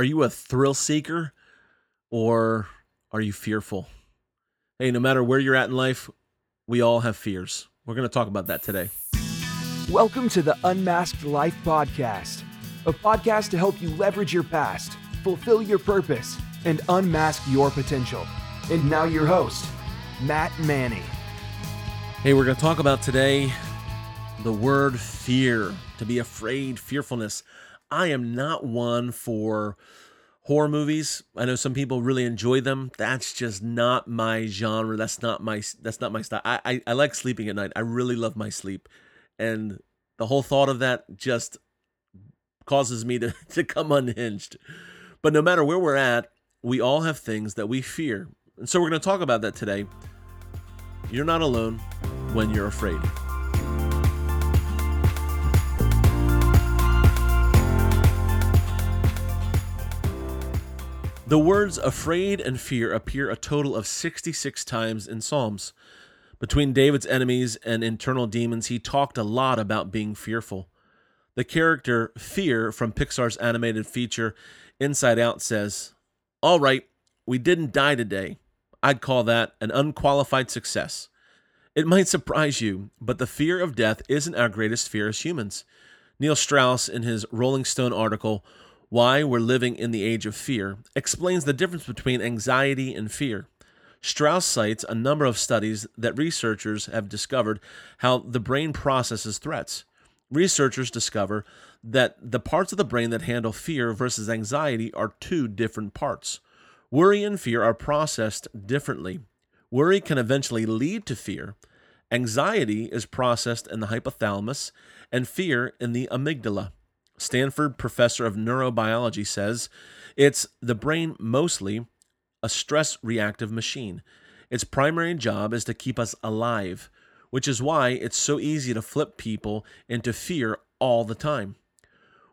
Are you a thrill seeker or are you fearful? Hey, no matter where you're at in life, we all have fears. We're going to talk about that today. Welcome to the Unmasked Life Podcast, a podcast to help you leverage your past, fulfill your purpose, and unmask your potential. And now, your host, Matt Manny. Hey, we're going to talk about today the word fear, to be afraid, fearfulness. I am not one for horror movies. I know some people really enjoy them. That's just not my genre. That's not my that's not my style. I, I, I like sleeping at night. I really love my sleep. And the whole thought of that just causes me to, to come unhinged. But no matter where we're at, we all have things that we fear. And so we're going to talk about that today. You're not alone when you're afraid. The words afraid and fear appear a total of 66 times in Psalms. Between David's enemies and internal demons, he talked a lot about being fearful. The character Fear from Pixar's animated feature Inside Out says, All right, we didn't die today. I'd call that an unqualified success. It might surprise you, but the fear of death isn't our greatest fear as humans. Neil Strauss, in his Rolling Stone article, why We're Living in the Age of Fear, explains the difference between anxiety and fear. Strauss cites a number of studies that researchers have discovered how the brain processes threats. Researchers discover that the parts of the brain that handle fear versus anxiety are two different parts. Worry and fear are processed differently. Worry can eventually lead to fear. Anxiety is processed in the hypothalamus, and fear in the amygdala. Stanford professor of neurobiology says it's the brain mostly a stress reactive machine. Its primary job is to keep us alive, which is why it's so easy to flip people into fear all the time.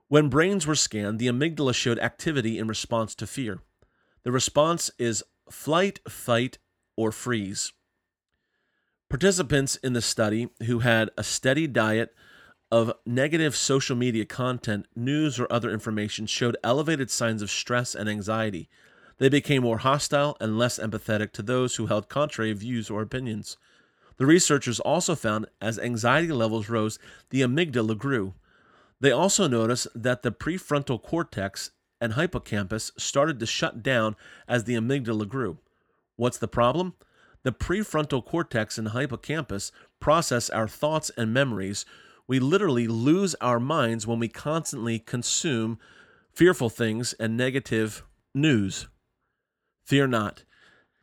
When brains were scanned, the amygdala showed activity in response to fear. The response is flight, fight, or freeze. Participants in the study who had a steady diet of negative social media content, news, or other information showed elevated signs of stress and anxiety. They became more hostile and less empathetic to those who held contrary views or opinions. The researchers also found as anxiety levels rose, the amygdala grew. They also noticed that the prefrontal cortex and hippocampus started to shut down as the amygdala grew. What's the problem? The prefrontal cortex and hippocampus process our thoughts and memories, we literally lose our minds when we constantly consume fearful things and negative news. Fear not.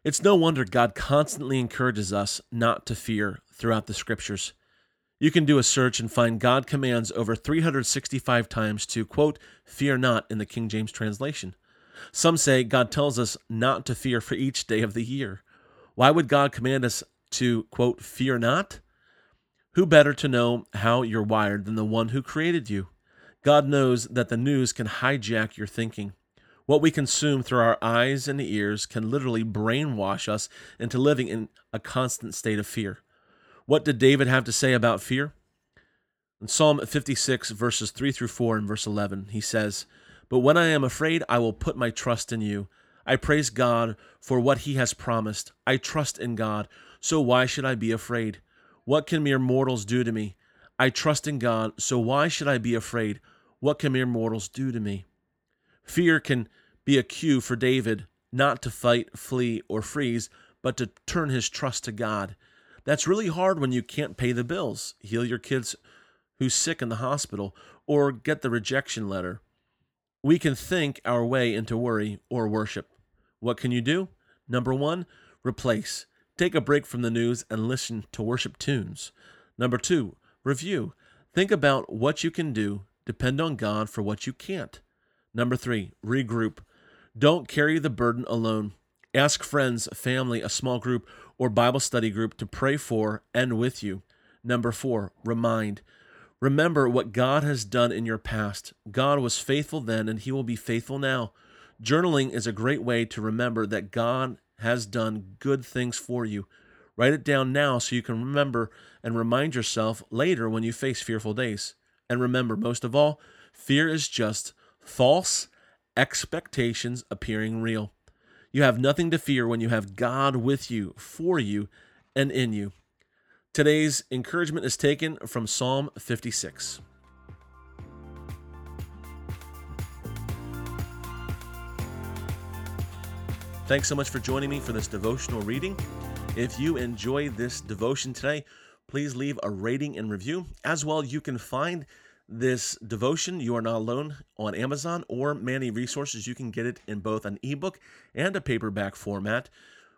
It's no wonder God constantly encourages us not to fear throughout the scriptures. You can do a search and find God commands over 365 times to, quote, fear not in the King James translation. Some say God tells us not to fear for each day of the year. Why would God command us to, quote, fear not? Who better to know how you're wired than the one who created you? God knows that the news can hijack your thinking. What we consume through our eyes and ears can literally brainwash us into living in a constant state of fear. What did David have to say about fear? In Psalm 56, verses 3 through 4 and verse 11, he says, But when I am afraid, I will put my trust in you. I praise God for what he has promised. I trust in God, so why should I be afraid? What can mere mortals do to me? I trust in God, so why should I be afraid? What can mere mortals do to me? Fear can be a cue for David not to fight, flee, or freeze, but to turn his trust to God. That's really hard when you can't pay the bills, heal your kids who's sick in the hospital, or get the rejection letter. We can think our way into worry or worship. What can you do? Number one, replace. Take a break from the news and listen to worship tunes. Number two, review. Think about what you can do. Depend on God for what you can't. Number three, regroup. Don't carry the burden alone. Ask friends, family, a small group, or Bible study group to pray for and with you. Number four, remind. Remember what God has done in your past. God was faithful then, and He will be faithful now. Journaling is a great way to remember that God has done good things for you. Write it down now so you can remember and remind yourself later when you face fearful days. And remember, most of all, fear is just false expectations appearing real. You have nothing to fear when you have God with you, for you, and in you. Today's encouragement is taken from Psalm 56. Thanks so much for joining me for this devotional reading. If you enjoy this devotion today, please leave a rating and review. As well, you can find this devotion, You Are Not Alone, on Amazon or many resources. You can get it in both an ebook and a paperback format.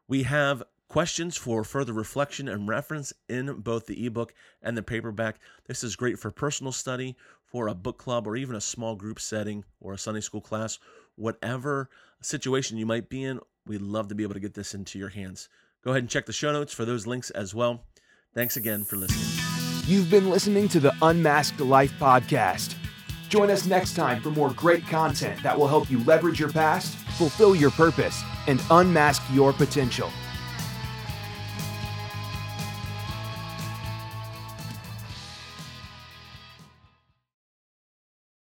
We have questions for further reflection and reference in both the ebook and the paperback. This is great for personal study, for a book club, or even a small group setting or a Sunday school class. Whatever situation you might be in, we'd love to be able to get this into your hands. Go ahead and check the show notes for those links as well. Thanks again for listening. You've been listening to the Unmasked Life podcast. Join us next time for more great content that will help you leverage your past, fulfill your purpose, and unmask your potential.